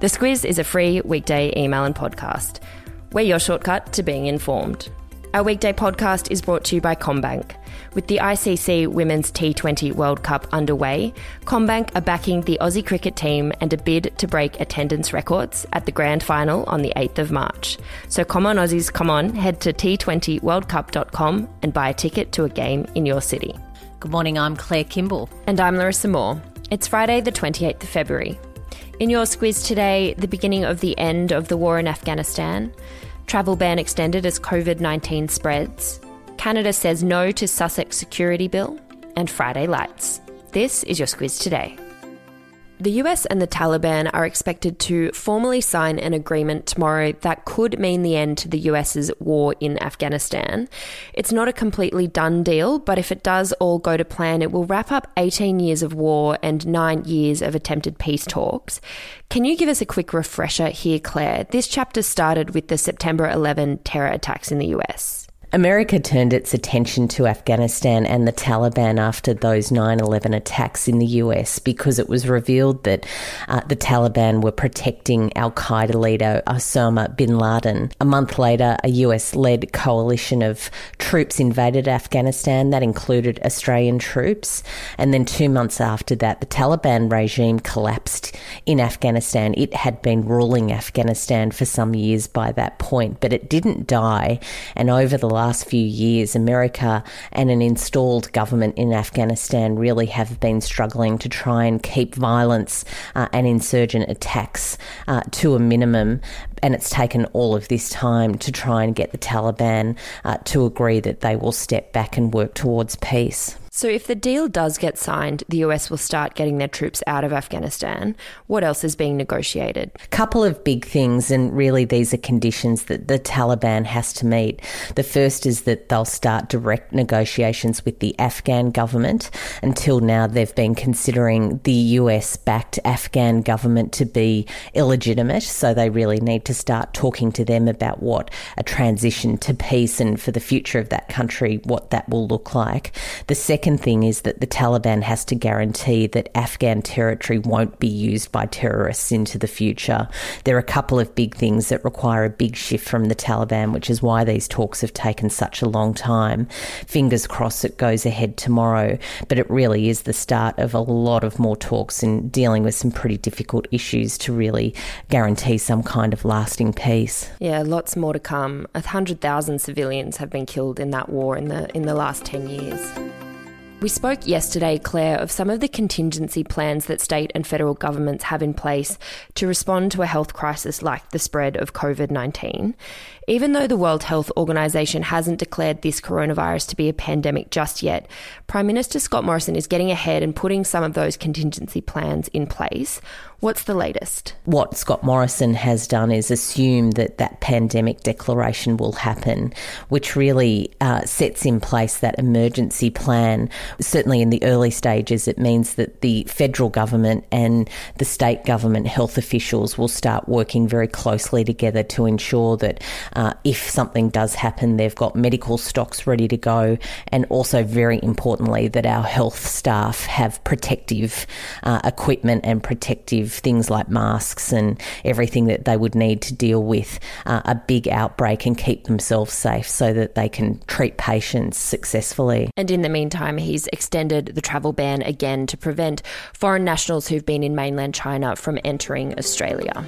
The Squiz is a free weekday email and podcast. We're your shortcut to being informed. Our weekday podcast is brought to you by Commbank. With the ICC Women's T20 World Cup underway, Commbank are backing the Aussie cricket team and a bid to break attendance records at the grand final on the 8th of March. So come on, Aussies, come on, head to t20worldcup.com and buy a ticket to a game in your city. Good morning, I'm Claire Kimball. And I'm Larissa Moore. It's Friday, the 28th of February. In your squiz today, the beginning of the end of the war in Afghanistan, travel ban extended as COVID 19 spreads, Canada says no to Sussex security bill, and Friday Lites. This is your squiz today. The US and the Taliban are expected to formally sign an agreement tomorrow that could mean the end to the US's war in Afghanistan. It's not a completely done deal, but if it does all go to plan, it will wrap up 18 years of war and nine years of attempted peace talks. Can you give us a quick refresher here, Claire? This chapter started with the September 11 terror attacks in the US. America turned its attention to Afghanistan and the Taliban after those 9 11 attacks in the US because it was revealed that uh, the Taliban were protecting Al Qaeda leader Osama bin Laden. A month later, a US led coalition of troops invaded Afghanistan. That included Australian troops. And then two months after that, the Taliban regime collapsed in Afghanistan. It had been ruling Afghanistan for some years by that point, but it didn't die. And over the last few years, America and an installed government in Afghanistan really have been struggling to try and keep violence uh, and insurgent attacks uh, to a minimum. And it's taken all of this time to try and get the Taliban uh, to agree that they will step back and work towards peace. So, if the deal does get signed, the US will start getting their troops out of Afghanistan. What else is being negotiated? A couple of big things, and really these are conditions that the Taliban has to meet. The first is that they'll start direct negotiations with the Afghan government. Until now, they've been considering the US backed Afghan government to be illegitimate, so they really need to start talking to them about what a transition to peace and for the future of that country, what that will look like. The second thing is that the Taliban has to guarantee that Afghan territory won't be used by terrorists into the future. There are a couple of big things that require a big shift from the Taliban, which is why these talks have taken such a long time. Fingers crossed it goes ahead tomorrow, but it really is the start of a lot of more talks and dealing with some pretty difficult issues to really guarantee some kind of lasting peace. Yeah, lots more to come. A hundred thousand civilians have been killed in that war in the in the last ten years. We spoke yesterday, Claire, of some of the contingency plans that state and federal governments have in place to respond to a health crisis like the spread of COVID 19. Even though the World Health Organization hasn't declared this coronavirus to be a pandemic just yet, Prime Minister Scott Morrison is getting ahead and putting some of those contingency plans in place. What's the latest? What Scott Morrison has done is assume that that pandemic declaration will happen, which really uh, sets in place that emergency plan. Certainly in the early stages, it means that the federal government and the state government health officials will start working very closely together to ensure that uh, if something does happen, they've got medical stocks ready to go, and also very importantly, that our health staff have protective uh, equipment and protective things like masks and everything that they would need to deal with uh, a big outbreak and keep themselves safe so that they can treat patients successfully. And in the meantime, he's extended the travel ban again to prevent foreign nationals who've been in mainland China from entering Australia.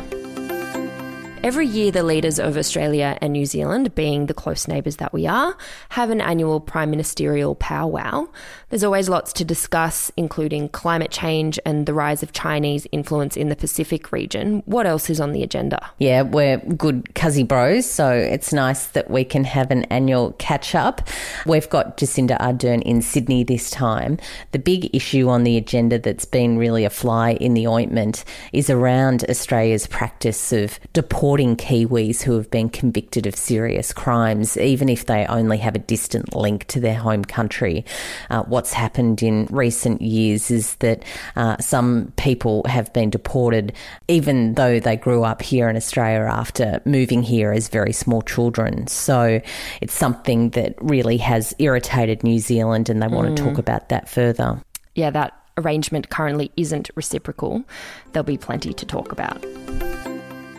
Every year, the leaders of Australia and New Zealand, being the close neighbours that we are, have an annual prime ministerial powwow. There's always lots to discuss, including climate change and the rise of Chinese influence in the Pacific region. What else is on the agenda? Yeah, we're good cuzzy bros, so it's nice that we can have an annual catch up. We've got Jacinda Ardern in Sydney this time. The big issue on the agenda that's been really a fly in the ointment is around Australia's practice of deporting deporting Kiwis who have been convicted of serious crimes, even if they only have a distant link to their home country. Uh, what's happened in recent years is that uh, some people have been deported, even though they grew up here in Australia after moving here as very small children. So it's something that really has irritated New Zealand, and they want mm. to talk about that further. Yeah, that arrangement currently isn't reciprocal. There'll be plenty to talk about.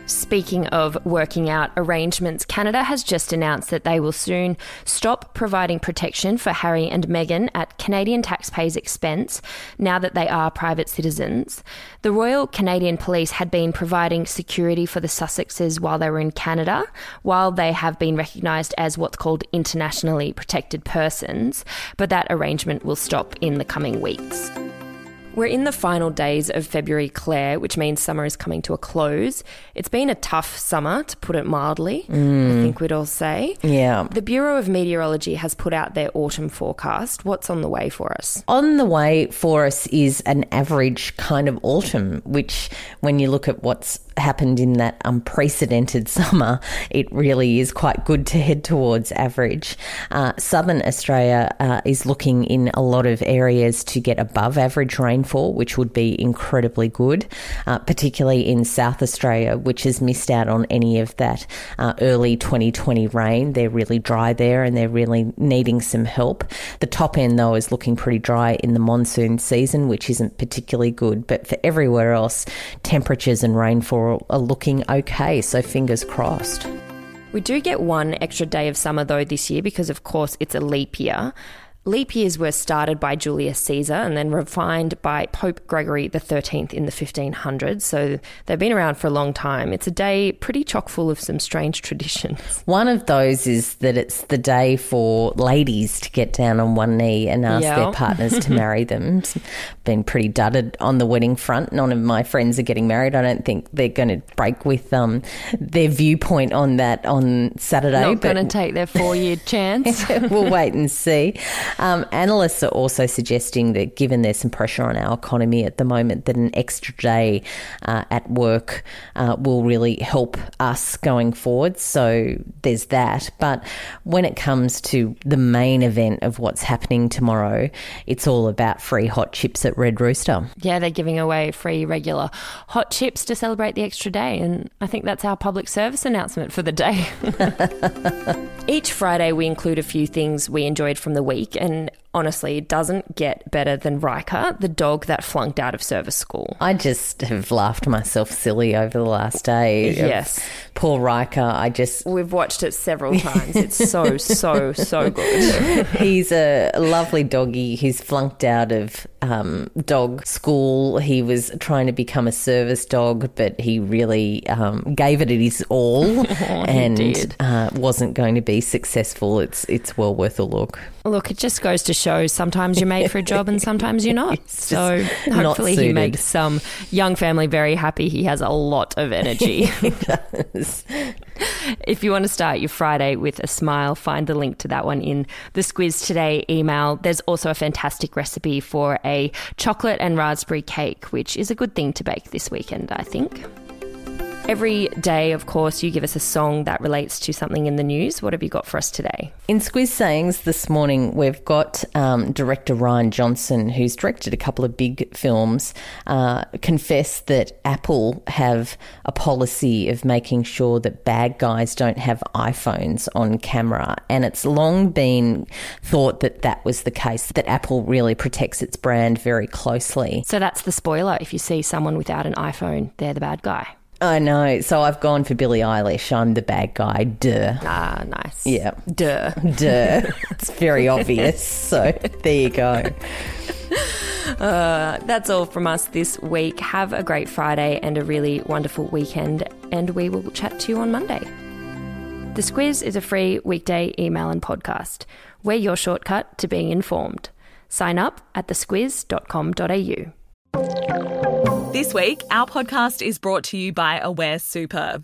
Speaking of working out arrangements, Canada has just announced that they will soon stop providing protection for Harry and Meghan at Canadian taxpayers' expense now that they are private citizens. The Royal Canadian Police had been providing security for the Sussexes while they were in Canada, while they have been recognised as what's called internationally protected persons, but that arrangement will stop in the coming weeks. We're in the final days of February, Claire, which means summer is coming to a close. It's been a tough summer, to put it mildly, I mm. think we'd all say. Yeah. The Bureau of Meteorology has put out their autumn forecast. What's on the way for us? On the way for us is an average kind of autumn, which, when you look at what's happened in that unprecedented summer, it really is quite good to head towards average. Uh, Southern Australia uh, is looking in a lot of areas to get above average rainfall, which would be incredibly good, uh, particularly in South Australia, which has missed out on any of that uh, early 2020 rain. They're really dry there and they're really needing some help. The top end, though, is looking pretty dry in the monsoon season, which isn't particularly good. But for everywhere else, temperatures and rainfall are looking okay. So fingers crossed. We do get one extra day of summer though this year because, of course, it's a leap year. Leap years were started by Julius Caesar and then refined by Pope Gregory XIII in the 1500s, so they've been around for a long time. It's a day pretty chock full of some strange traditions. One of those is that it's the day for ladies to get down on one knee and ask Yeah. their partners to marry them. It's Been pretty dudded on the wedding front. None of my friends are getting married. I don't think they're going to break with um, their viewpoint on that on Saturday. Not going to take their four year chance. we'll wait and see. Um, analysts are also suggesting that given there's some pressure on our economy at the moment, that an extra day uh, at work uh, will really help us going forward. So there's that. But when it comes to the main event of what's happening tomorrow, it's all about free hot chips at Red Rooster. Yeah, they're giving away free regular hot chips to celebrate the extra day, and I think that's our public service announcement for the day. Each Friday, we include a few things we enjoyed from the week, and honestly, it doesn't get better than Riker, the dog that flunked out of service school. I just have laughed myself silly over the last day. Yes. Poor Riker. I just We've watched it several times. It's so, so, so good. He's a lovely doggy. He's flunked out of um, dog school. He was trying to become a service dog, but he really um, gave it his all and uh, wasn't going to be successful. It's it's well worth a look. Look, it just goes to show sometimes you're made for a job and sometimes you're not. So just not hopefully he makes some young family very happy. He has a lot of energy. If you want to start your Friday with a smile, find the link to that one in the Squiz Today email. There's also a fantastic recipe for a chocolate and raspberry cake, which is a good thing to bake this weekend, I think. Every day, of course, you give us a song that relates to something in the news. What have you got for us today? In Squiz Sayings this morning, we've got um, director Rian Johnson, who's directed a couple of big films, uh, confess that Apple have a policy of making sure that bad guys don't have iPhones on camera. And it's long been thought that that was the case, that Apple really protects its brand very closely. So that's the spoiler. If you see someone without an iPhone, they're the bad guy. I know. So I've gone for Billie Eilish. I'm the bad guy. Duh. Ah, nice. Yeah. Duh. Duh. it's very obvious. So there you go. That's all from us this week. Have a great Friday and a really wonderful weekend, and we will chat to you on Monday. The Squiz is a free weekday email and podcast. We're your shortcut to being informed. Sign up at thesquiz.com.au. This week, our podcast is brought to you by Aware Super.